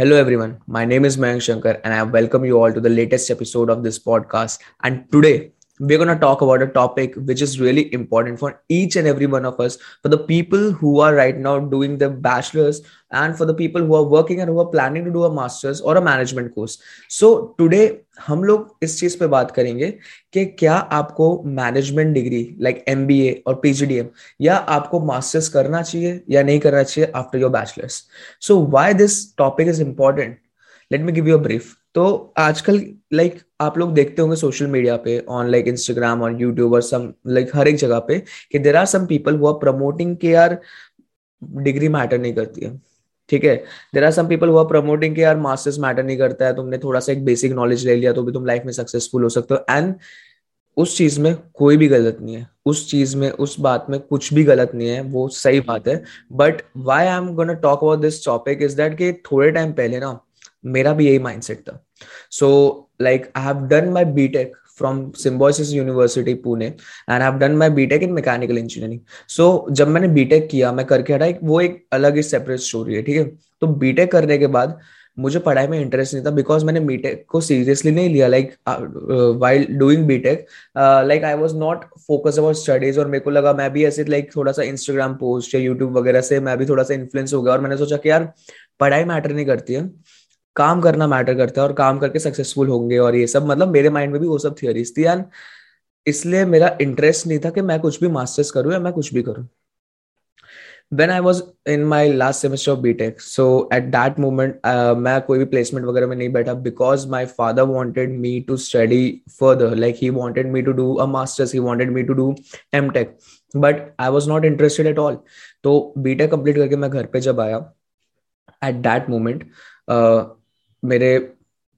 Hello, everyone. My name is Mayank Shankar, and I welcome you all to the latest episode of this podcast. And today, we're going to talk about a topic which is really important for each and every one of us for the people who are right now doing the bachelor's and for the people who are working and who are planning to do a master's or a management course so today हम लोग इस चीज़ पे बात करेंगे कि क्या आपको management degree like M और पीजीडीएम या आपको मास्टर्स करना चाहिए या नहीं करना चाहिए after your bachelors so why this topic is important let me give you a brief तो आजकल लाइक आप लोग देखते होंगे सोशल मीडिया पे ऑन लाइक इंस्टाग्राम और यूट्यूब और सम लाइक हर एक जगह पे कि there are some people who are promoting के यार डिग्री मैटर नहीं करती है। ठीक है? There are some people who are promoting के यार मास्टर्स मैटर नहीं करता है, तुमने थोड़ा सा एक बेसिक नॉलेज ले लिया तो भी तुम लाइफ में सक्सेसफुल हो सकते हो। एंड उस चीज़ में कोई भी गलत नहीं है। उस चीज़ में, उस बात में कुछ भी गलत नहीं है, वो सही बात है। But why I am gonna talk about this topic is that कि थोड़े टाइम पहले ना मेरा भी यही माइंडसेट था। So like I have done my BTech from Symbiosis University Pune and have done my BTech in mechanical engineering so जब मैंने बीटेक किया मैं करके हटा वो एक अलग ही सेपरेट स्टोरी है ठीक है? तो बीटेक करने के बाद मुझे पढ़ाई में इंटरेस्ट नहीं था बिकॉज़ मैंने बीटेक को सीरियसली नहीं लिया। Like while doing BTech like I was not focus about studies और मेरे को लगा मैं भी ऐसे लाइक like, थोड़ा सा इंस्टाग्राम पोस्ट या यूट्यूब वगैरह से मैं भी थोड़ा सा इन्फ्लुएंस हो गया और मैंने सोचा कि यार पढ़ाई मैटर नहीं करती है। काम करना मैटर करता है और काम करके सक्सेसफुल होंगे और ये सब मतलब मेरे माइंड में भी वो सब थियोरीज थी एंड इसलिए मेरा इंटरेस्ट नहीं था कि मैं कुछ भी मास्टर्स करूँ या मैं कुछ भी करूँ। When I was in my last semester of B Tech so at that moment मैं कोई भी प्लेसमेंट वगैरह में नहीं बैठा because my father wanted me to study further like he wanted me to do a masters he wanted me to do M Tech but I was not interested at all तो B take complete करके मैं घर पर जब आया eight that moment मेरे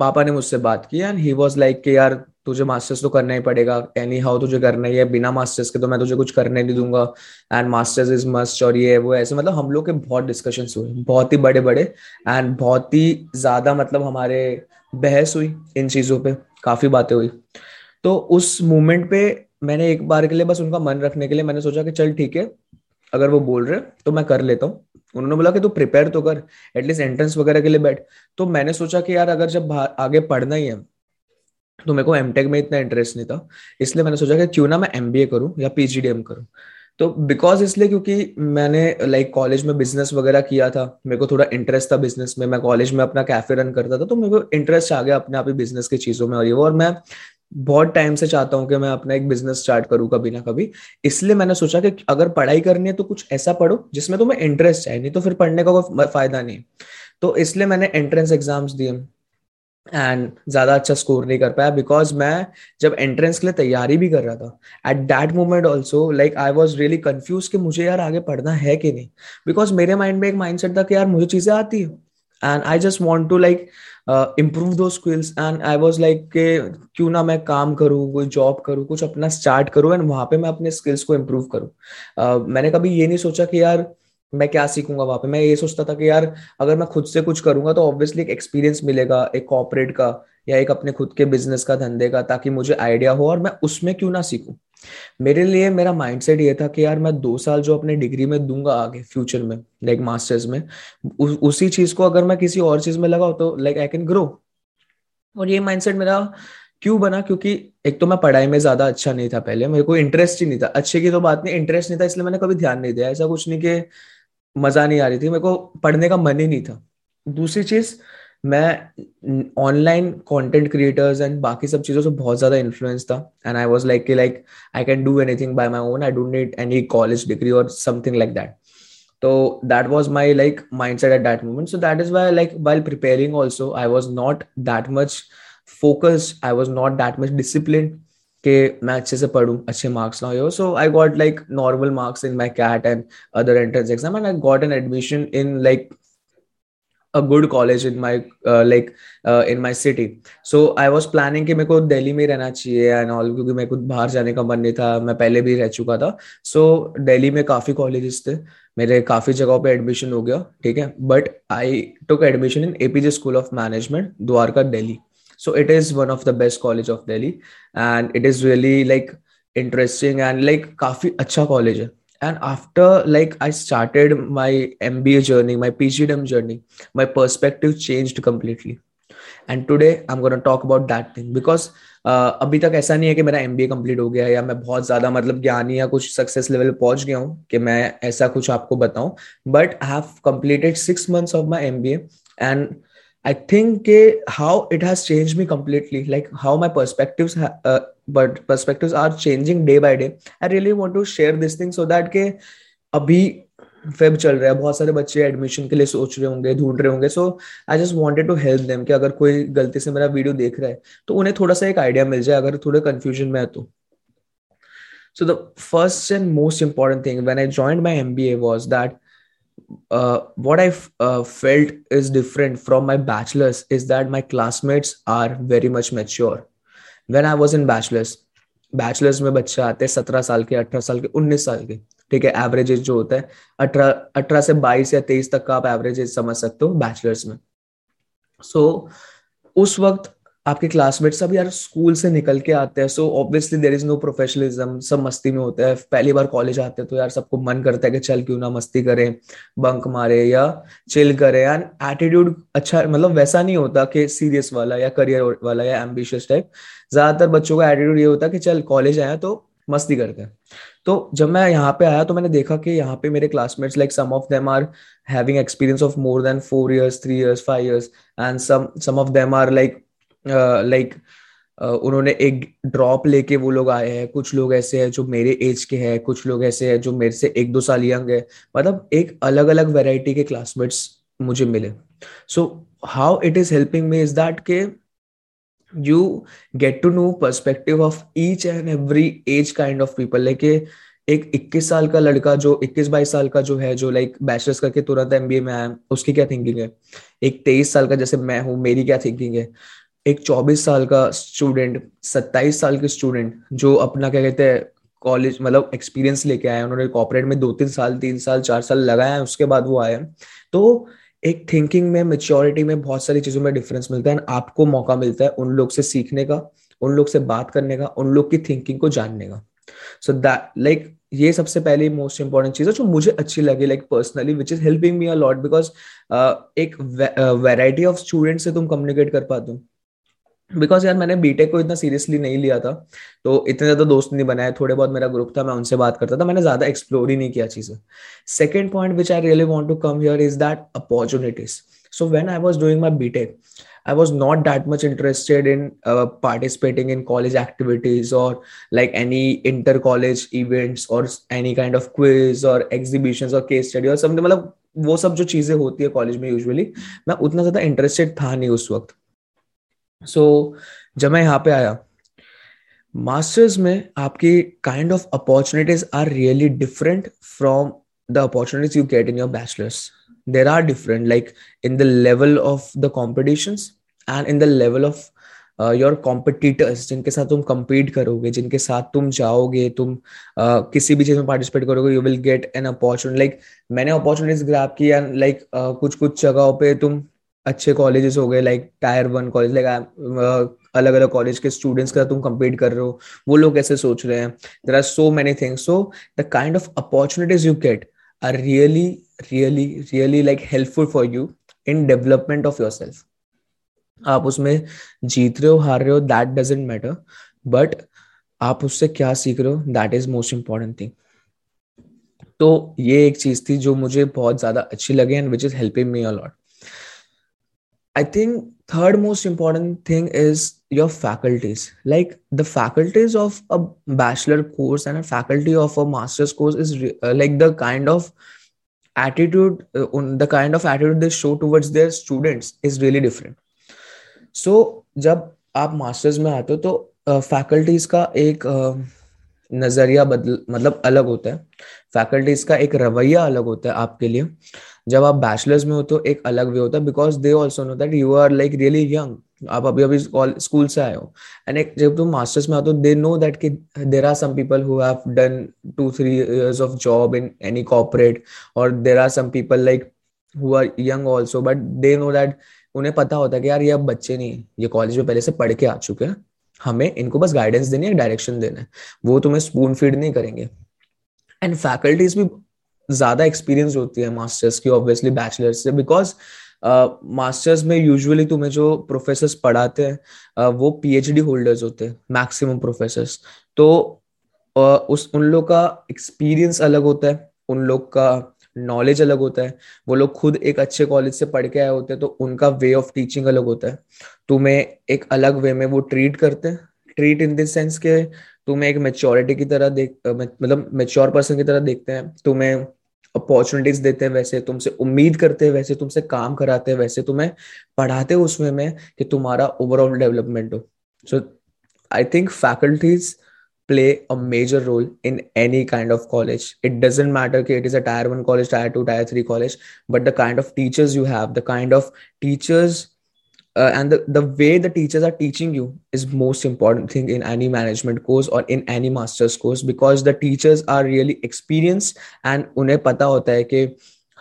पापा ने मुझसे बात की एंड ही वॉज़ लाइक कि यार, तुझे मास्टर्स तो करना ही पड़ेगा। एनी हाउ तुझे करना ही है, बिना मास्टर्स के तो मैं तुझे कुछ करने नहीं दूँगा। एंड मास्टर्स इज़ मस्ट और ये, वो, ऐसे मतलब हम लोग के बहुत डिस्कशन हुए, बहुत ही बड़े बड़े एंड बहुत ही ज़्यादा मतलब हमारे बहस हुई इन चीज़ों पे, काफ़ी बातें हुई। तो उस मोमेंट पे मैंने एक बार के लिए बस उनका मन रखने के लिए मैंने सोचा कि चल ठीक है अगर वो बोल रहे हैं तो मैं कर लेता हूँ। उन्होंने बोला कि तू प्रिपेयर तो कर एटलीस्ट एंट्रेंस वगैरह के लिए बैठ। तो मैंने सोचा कि यार अगर जब आगे पढ़ना ही है तो मेरे को एमटेक में इतना इंटरेस्ट नहीं था। इसलिए मैंने सोचा कि क्यों ना मैं एम करूँ या पीजीडीएम करूँ। तो बिकॉज़ इसलिए क्योंकि मैंने लाइक like, कॉलेज में बिज़नेस वगैरह किया था मेरे को थोड़ा इंटरेस्ट था बिज़नेस में मैं कॉलेज में अपना कैफ़े रन करता था तो मेरे को इंटरेस्ट आ गया अपने आप ही बिज़नेस की चीज़ों में और ये वो। और मैं बहुत टाइम से चाहता हूँ कि मैं अपना एक बिज़नेस स्टार्ट करूँ कभी ना कभी। इसलिए मैंने सोचा कि अगर पढ़ाई करनी है तो कुछ ऐसा पढ़ो जिसमें तुम्हें इंटरेस्ट है, नहीं तो फिर पढ़ने का कोई फ़ायदा नहीं। तो इसलिए मैंने एंट्रेंस एग्ज़ाम्स दिए एंड ज़्यादा अच्छा स्कोर नहीं कर पाया बिकॉज़ मैं जब एंट्रेंस के लिए तैयारी भी कर रहा था at that moment also like I was really confuse कि मुझे यार आगे पढ़ना है कि नहीं? बिकॉज़ मेरे माइंड में एक माइंड सेट था कि यार मुझे चीज़ें आती है। And I just want to like improve those skills and I was like के क्यों ना मैं काम करूँ कोई जॉब करूँ कुछ अपना स्टार्ट करूँ एंड वहाँ पे मैं अपने स्किल्स को इम्प्रूव करूँ. Uh, मैंने कभी ये नहीं सोचा कि यार मैं क्या सीखूँगा वहाँ पे। मैं ये सोचता था कि यार अगर मैं खुद से कुछ करूँगा तो ऑब्वियसली एक एक्सपीरियंस मिलेगा एक कॉपरेट का या एक अपने खुद के बिज़नेस का धंधे का ताकि मुझे आइडिया हो और मैं उसमें क्यों ना सीखूं। मेरे लिए मेरा माइंडसेट ये था कि यार मैं दो साल जो अपने डिग्री में दूँगा आगे फ्यूचर में लाइक मास्टर्स में उ, उसी चीज़ को अगर मैं किसी और चीज़ में लगाऊ तो लाइक आई कैन ग्रो और ये माइंडसेट मेरा क्यों बना? क्योंकि एक तो मैं पढ़ाई में ज़्यादा अच्छा नहीं था पहले मेरे को इंटरेस्ट ही नहीं था। अच्छे की तो बात नहीं इंटरेस्ट नहीं था इसलिए मैंने कभी ध्यान नहीं दिया। ऐसा कुछ नहीं कि मज़ा नहीं आ रही थी मेरे को पढ़ने का मन ही नहीं था। दूसरी चीज़ मैं ऑनलाइन कंटेंट क्रिएटर्स एंड बाकी सब चीज़ों से बहुत ज़्यादा इन्फ्लुएंस था। एंड आई वाज लाइक कि like I can do anything by my own I don't need any college degree और समथिंग लाइक दैट तो that was my like mindset at that moment so that is why like while preparing also I was not that much focused I was not that much discipline कि मैं अच्छे से पढ़ूं, अच्छे marks ना हो so I got like normal marks in my CAT and other entrance exam and I got an admission in like a good college in my uh, like uh, in my city. So i was planning कि मेरे को दिल्ली में रहना चाहिए and all क्योंकि मेरे को बाहर जाने का मन नहीं था। मैं पहले भी रह चुका था। सो so, दिल्ली में काफ़ी कॉलेजेस थे। मेरे काफ़ी जगहों पे एडमिशन हो गया ठीक है? But I took admission in APJ School of Management Dwarka Delhi so it is one of the best college of delhi and it is really like interesting and like काफ़ी अच्छा कॉलेज है। And after, like, i started my mba journey, my pgdm journey, my perspective changed completely. And today I am gonna talk about that thing because अभी तक ऐसा नहीं है कि मेरा एम कंप्लीट हो गया या मैं बहुत ज़्यादा मतलब ज्ञानी या कुछ सक्सेस लेवल पहुँच गया हूँ कि मैं ऐसा कुछ आपको बताऊँ. But I have completed six months of my M and I think I think के how it has change me completely like how my perspective but perspective are changing day by day I really want to share this thing so that के अभी Feb चल रहा है, बहुत सारे बच्चे admission के लिए सोच रहे होंगे, ढूंढ रहे होंगे so I just wanted to help them कि अगर कोई गलती से मेरा वीडियो देख रहा है तो उन्हें थोड़ा सा एक आइडिया मिल जाए अगर थोड़े कन्फ्यूज़न में है तो। So the first and most important thing when I join my M B A was that uh, what I uh, felt is different from my bachelor's is that my classmates are very much mature. When I was in bachelor's, bachelors में बच्चे आते हैं सत्रह साल के अठारह साल के उन्नीस साल के ठीक है एवरेज एज जो होता है अठारह अठारह से बाईस या तेईस तक का आप एवरेज एज समझ सकते हो बैचलर्स में सो so, उस वक्त आपके क्लासमेट सब यार स्कूल से निकल के आते हैं so obviously there is no professionalism सब मस्ती में होते हैं। पहली बार कॉलेज आते हैं तो यार सबको मन करता है कि चल क्यों ना मस्ती करें बंक मारे या चिल करें। यार एटीट्यूड अच्छा मतलब वैसा नहीं होता कि सीरियस वाला या करियर वाला या एम्बिशियस टाइप ज़्यादातर बच्चों का एटीट्यूड ये होता है कि चल कॉलेज आया तो मस्ती करते हैं। तो जब मैं यहाँ पे आया तो मैंने देखा कि यहाँ पे मेरे classmates like some of them are having experience of more than four years three years five years and some some of them are like like उन्होंने एक ड्रॉप लेके वो लोग आए हैं। कुछ लोग ऐसे हैं जो मेरे एज के हैं, कुछ लोग ऐसे हैं जो मेरे से एक दो साल यंग है। मतलब एक अलग अलग वेराइटी के क्लासमेट्स मुझे मिले। So how it is helping me is that के you get to know perspective of each and every age kind of people like एक 21 साल का लड़का जो 21 बाईस साल का जो है, जो लाइक बैचलर्स करके तुरंत एमबीए में आया, उसकी क्या थिंकिंग है? एक 23 साल का जैसे मैं हूँ, मेरी क्या थिंकिंग है? एक 24 साल का स्टूडेंट 27 साल के स्टूडेंट जो अपना क्या कहते हैं कॉलेज मतलब एक्सपीरियंस लेके आए उन्होंने कॉपरेट में दो तीन साल तीन साल, चार साल लगाए हैं। उसके बाद वो आए तो एक थिंकिंग में मेच्योरिटी में बहुत सारी चीज़ों में डिफरेंस मिलता है आपको मौका मिलता है उन लोग से सीखने का, उन लोग से बात करने का, उन लोग की थिंकिंग को जानने का। सो दैट लाइक ये सबसे पहले मोस्ट इंपॉर्टेंट चीज़ है जो मुझे अच्छी लगी like personally which is helping me a lot because एक वेराइटी ऑफ़ स्टूडेंट से तुम कम्युनिकेट कर पाते हो। बिकॉज़ यार मैंने बीटेक को इतना सीरियसली नहीं लिया था तो इतने ज़्यादा दोस्त नहीं बनाए थोड़े बहुत मेरा ग्रुप था मैं उनसे बात करता था मैंने ज़्यादा एक्सप्लोर ही नहीं किया चीज़ें। Second point which I really want to come here is that opportunities so when I was doing my BTech I was not that much interested in uh, participating in college activities or like any inter college events or any kind of quiz or exhibitions or case study or something मतलब वो सब जो चीज़ें होती है college में usually मैं उतना ज़्यादा इंटरेस्टेड था नहीं उस वक्त। सो so, जब मैं यहाँ पे आया मास्टर्स में आपकी kind of opportunities are really different from the opportunities you get in your bachelors there are different like in the level of the competition and in the level of your competitors जिनके साथ तुम compete करोगे जिनके साथ तुम जाओगे तुम uh, किसी भी चीज़ में पार्टिसिपेट करोगे you will get an opportunity like मैंने अपॉर्चुनिटीज़ ग्रैप की एंड लाइक like, uh, कुछ कुछ जगहों पे तुम अच्छे कॉलेजेस हो गए like tier one college like अलग अलग कॉलेज के स्टूडेंट्स का तुम कम्पीट कर रहे हो, वो लोग कैसे सोच रहे हैं? There are so many things so the kind of opportunities you get are really really really like helpful for you in development of yourself आप उसमें जीत रहे हो, हार रहे हो दैट डजेंट मैटर बट आप उससे क्या सीख रहे हो? That is most important thing तो ये एक चीज़ थी जो मुझे बहुत ज़्यादा अच्छी लगी and which is helping me a lot I think third most important thing is your faculties. Like the faculties of a bachelor course and a faculty of a master's course is uh, like the kind of attitude, uh, the kind of attitude they show towards their students is really different. So जब आप masters में आते हो तो faculties uh, का एक uh, नज़रिया बदल मतलब अलग होता है फैकल्टीज का एक रवैया अलग होता है आपके लिए जब आप बैचलर्स में हो तो एक अलग वे होता है because they also know that you are like really young आप अभी अभी स्कूल से आए हो. एंड एक, जब तुम मास्टर्स में आते हो दे नो दैट कि there are some people who have done two three years of job in any corporate और there are some people like who are young also but they know that उन्हें पता होता है कि यार ये अब बच्चे नहीं ये कॉलेज में पहले से पढ़ के आ चुके हैं, हमें इनको बस गाइडेंस देनी है डायरेक्शन देना है। वो तुम्हें स्पून फ़ीड नहीं करेंगे। एंड फैकल्टीज भी ज़्यादा एक्सपीरियंस होती है मास्टर्स की ऑब्वियसली बैचलर्स से बिकॉज़ मास्टर्स uh, में यूजुअली तुम्हें जो प्रोफेसर्स पढ़ाते हैं uh, वो पीएचडी होल्डर्स होते हैं मैक्सिमम प्रोफेसर्स तो uh, उस उन लोग का एक्सपीरियंस अलग होता है उन लोग का नॉलेज अलग होता है वो लोग खुद एक अच्छे कॉलेज से पढ़ के आए होते हैं तो उनका वे ऑफ़ टीचिंग अलग होता है. तुम्हें एक अलग वे में वो ट्रीट करते हैं. ट्रीट इन दिस सेंस के तुम्हें एक मेच्योरिटी की तरह देख मतलब मेच्योर पर्सन की तरह देखते हैं तुम्हें अपॉर्चुनिटीज़ देते हैं, वैसे तुमसे उम्मीद करते हैं, वैसे तुमसे काम कराते हैं, वैसे तुम्हें पढ़ाते हैं उसमें में कि तुम्हारा ओवरऑल डेवलपमेंट हो। So I think faculties play a major role in any kind of college it doesn't matter कि it is a tier one college tier two tier three college but the kind of teachers you have the kind of teachers uh, and the, the way the teachers are teaching you is most important thing in any management course or in any master's course because the teachers are really experienced and उन्हें पता होता है कि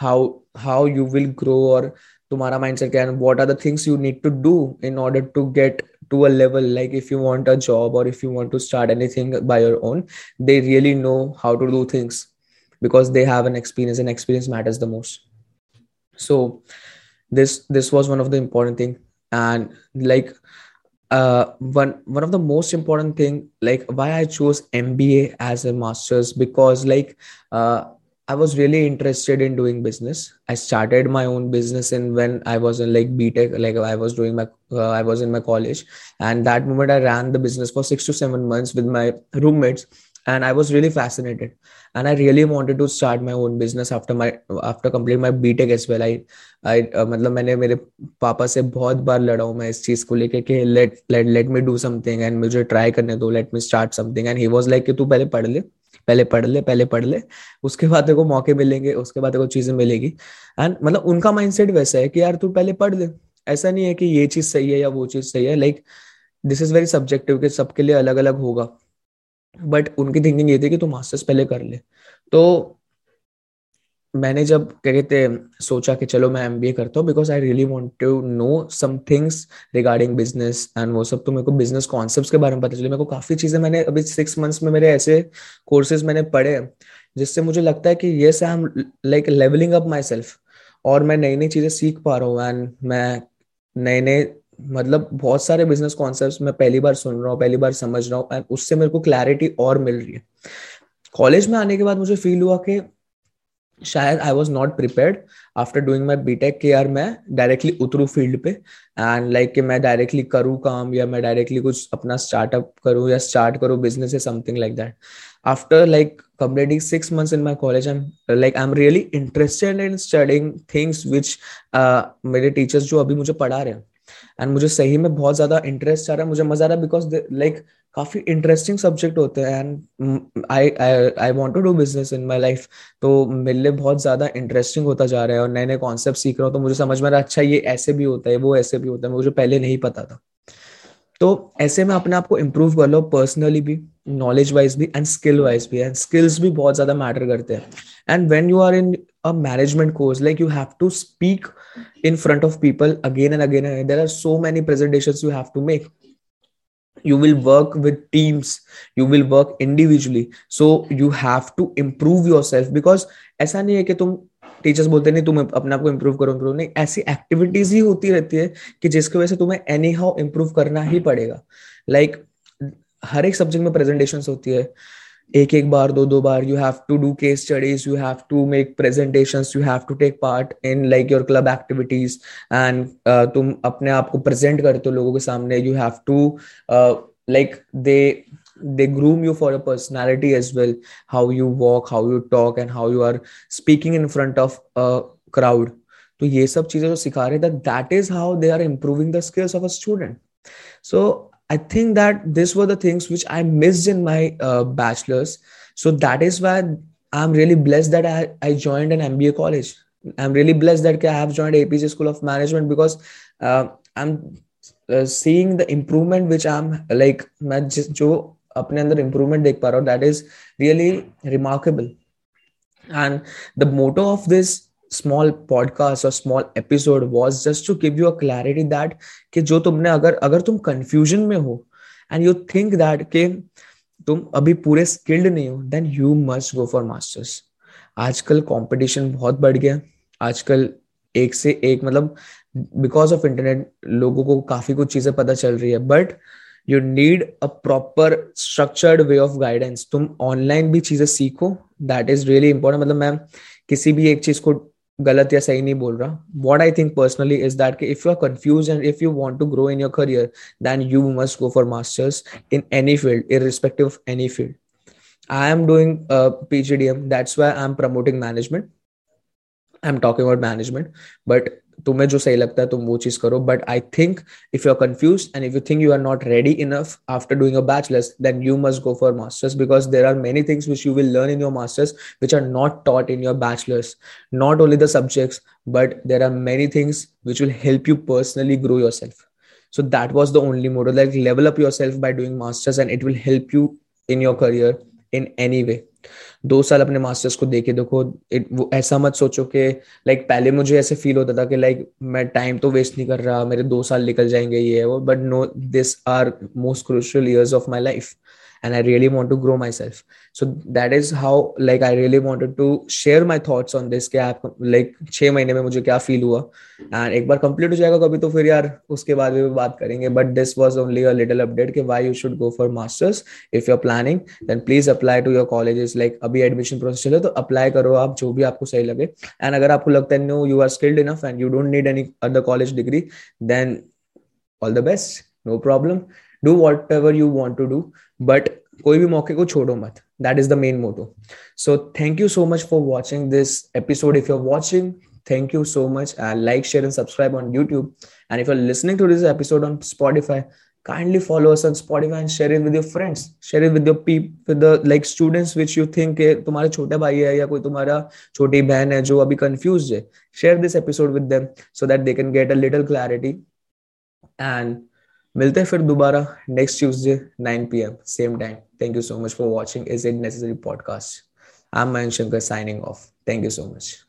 how how you will grow or तुम्हारा mindset क्या है what are the things you need to do in order to get to a level like if you want a job or if you want to start anything by your own they really know how to do things because they have an experience and experience matters the most so this this was one of the important thing and like uh one one of the most important thing like why i chose mba as a master's because like uh I was really interested in doing business. I started my own business in when I was in like BTech, like I was doing my, uh, I was in my college, and that moment I ran the business for six to seven months with my roommates, and I was really fascinated, and I really wanted to start my own business after my after completing my BTech as well. I, I uh, मतलब मैंने मेरे पापा से बहुत बार लड़ा हूँ मैं इस चीज़ को लेके कि let let let me do something and मुझे try करने दो let me start something and he was like कि तू पहले पढ़ ले पहले पढ़ ले पहले पढ़ ले उसके बाद देखो मौके मिलेंगे उसके बाद देखो चीज़ें मिलेगी एंड मतलब उनका माइंडसेट वैसा है कि यार तू पहले पढ़ ले ऐसा नहीं है कि ये चीज़ सही है या वो चीज़ सही है like this is very subjective कि सबके लिए अलग अलग होगा बट उनकी थिंकिंग ये थी कि तू मास्टर्स पहले कर ले। तो मैंने जब, क्या कहते सोचा कि चलो मैं एमबीए करता हूँ because I really want to know some things regarding business and वो सब तो मेरे को बिज़नेस कॉन्सेप्ट के बारे में पता चले। मेरे को काफ़ी चीज़ें मैंने अभी सिक्स मंथ्स में मेरे ऐसे कोर्सेज मैंने पढ़े जिससे मुझे लगता है कि ये से I am like leveling up myself और मैं नई नई चीज़ें सीख पा रहा हूँ एंड मैं नए नए मतलब बहुत सारे बिज़नेस कॉन्सेप्ट मैं पहली बार सुन रहा हूँ पहली बार समझ रहा हूँ एंड उससे मेरे को क्लैरिटी और मिल रही है। कॉलेज में आने के बाद मुझे फील हुआ कि शायद I was not prepared after doing my BTech के यार मैं डायरेक्टली उतरू फ़ील्ड पे एंड लाइक कि मैं डायरेक्टली करूँ काम या मैं डायरेक्टली कुछ अपना स्टार्टअप करूँ या स्टार्ट करूँ बिज़नेस या something like that after like completing six months in my college i'm like i'm really interested in studying things which uh, मेरे टीचर्स जो अभी मुझे पढ़ा रहे हैं। एंड मुझे सही में बहुत ज़्यादा इंटरेस्ट आ रहा है। मुझे मज़ा आ रहा है बिकॉज़ लाइक काफ़ी इंटरेस्टिंग सब्जेक्ट होते हैं and I I want to do business in my life तो मेरे लिए बहुत ज़्यादा इंटरेस्टिंग होता जा रहा है और नए नए कॉन्सेप्ट सीख रहा हूँ। तो मुझे समझ में आ रहा है अच्छा ये ऐसे भी होता है, वो ऐसे भी होता है, मुझे पहले नहीं पता था। तो ऐसे में अपने आप को इम्प्रूव कर लो पर्सनली भी नॉलेज वाइज भी एंड स्किल वाइज भी। एंड स्किल्स भी बहुत ज़्यादा मैटर करते हैं। And when you are in a management course like you have to speak in front of people again and again and there are so many presentations you have to make you will work with teams you will work individually so you have to improve yourself because ऐसा नहीं है कि तुम teachers बोलते नहीं तुम अपने आप को इम्प्रूव करो इम्प्रूव नहीं ऐसी एक्टिविटीज़ ही होती रहती है कि जिसकी वजह से तुम्हें एनी हाउ इम्प्रूव करना ही पड़ेगा लाइक like, हर एक सब्जेक्ट में प्रेजेंटेशन होती है एक एक बार, दो दो बार you have to do case studies you have to make presentations you have to take part in like your club activities and तुम अपने आप को प्रेजेंट करते हो लोगों के सामने you have to like they they groom you for your personality as well, how you walk, how you talk and how you are speaking in front of a crowd. तो ये सब चीज़ें जो सिखा रहे थे that is how they are improving the skills of a student so I think that these were the things which I missed in my uh, bachelor's. So that is why I'm really blessed that I, I joined an MBA college. I'm really blessed that I have joined APJ School of Management because uh, I'm uh, seeing the improvement which I'm like मैं जिस जो अपने अंदर improvement देख पा रहा हूँ that is really remarkable. And the motto of this small podcast और small episode was just to give you a clarity that कि जो तुमने अगर अगर तुम confusion में हो and you think that कि तुम अभी पूरे स्किल्ड नहीं हो then you must go for masters आजकल कंपटीशन बहुत बढ़ गया। आजकल एक से एक मतलब बिकॉज़ ऑफ़ इंटरनेट लोगों को काफ़ी कुछ चीज़ें पता चल रही है। But you need a proper structured way of guidance तुम ऑनलाइन भी चीज़ें सीखो। दैट इज़ रियली इंपॉर्टेंट मतलब मैं किसी भी एक चीज़ को गलत या सही नहीं बोल रहा। What I think personally is that if you are confuse and if you want to grow in your career then you must go for masters in any field in respective of any field I am doing P G D M that's why I am promoting promoting management i'm talking about management, but तुम्हें जो सही लगता है, तुम वो चीज़ करो. But I think if you are confuse and if you think you are not ready enough after doing a bachelors then you must go for masters because there are many things which you will learn in your masters which are not taught in your bachelors not only the subjects but there are many things which will help you personally grow yourself so that was the only motto. Like, level up yourself by doing masters and it will help you in your career in any way. दो साल अपने masters को देखे, देखो it वो ऐसा मत सोचो कि लाइक पहले मुझे ऐसे फील होता था कि लाइक मैं टाइम तो वेस्ट नहीं कर रहा, मेरे दो साल निकल जाएँगे, ये, वो but no this are most crucial years of my life and I really want to grow my myself. So that is how like I really wanted to share my thoughts on this कि आप, like, छह महीने में मुझे क्या feel हुआ? And एक बार complete हो जाएगा कभी तो फिर यार उसके बाद भी बात करेंगे। But this was only a little update कि why you should go for masters if you are planning then please apply to your colleges like अभी एडमिशन प्रोसेस चले तो अप्लाई करो आप, जो भी आपको सही लगे। एंड अगर आपको लगता है no you are skilled enough and you don't need any other college degree then all the best no problem do whatever you want to do but कोई भी मौके को छोड़ो मत that is the main motto so thank you so much for watching this episode if you are watching thank you so much and like share and subscribe on youtube and if you're listening to this episode on spotify kindly follow us on spotify and share it with your friends share it with your people with the like students which you think तुम्हारे छोटे भाई है या कोई तुम्हारा छोटी बहन है जो अभी कंफ्यूज है share this episode with them so that they can get a little clarity and मिलते हैं फिर दोबारा next Tuesday 9 PM same time thank you so much for watching is it necessary podcast I am Mayank Shankar signing off thank you so much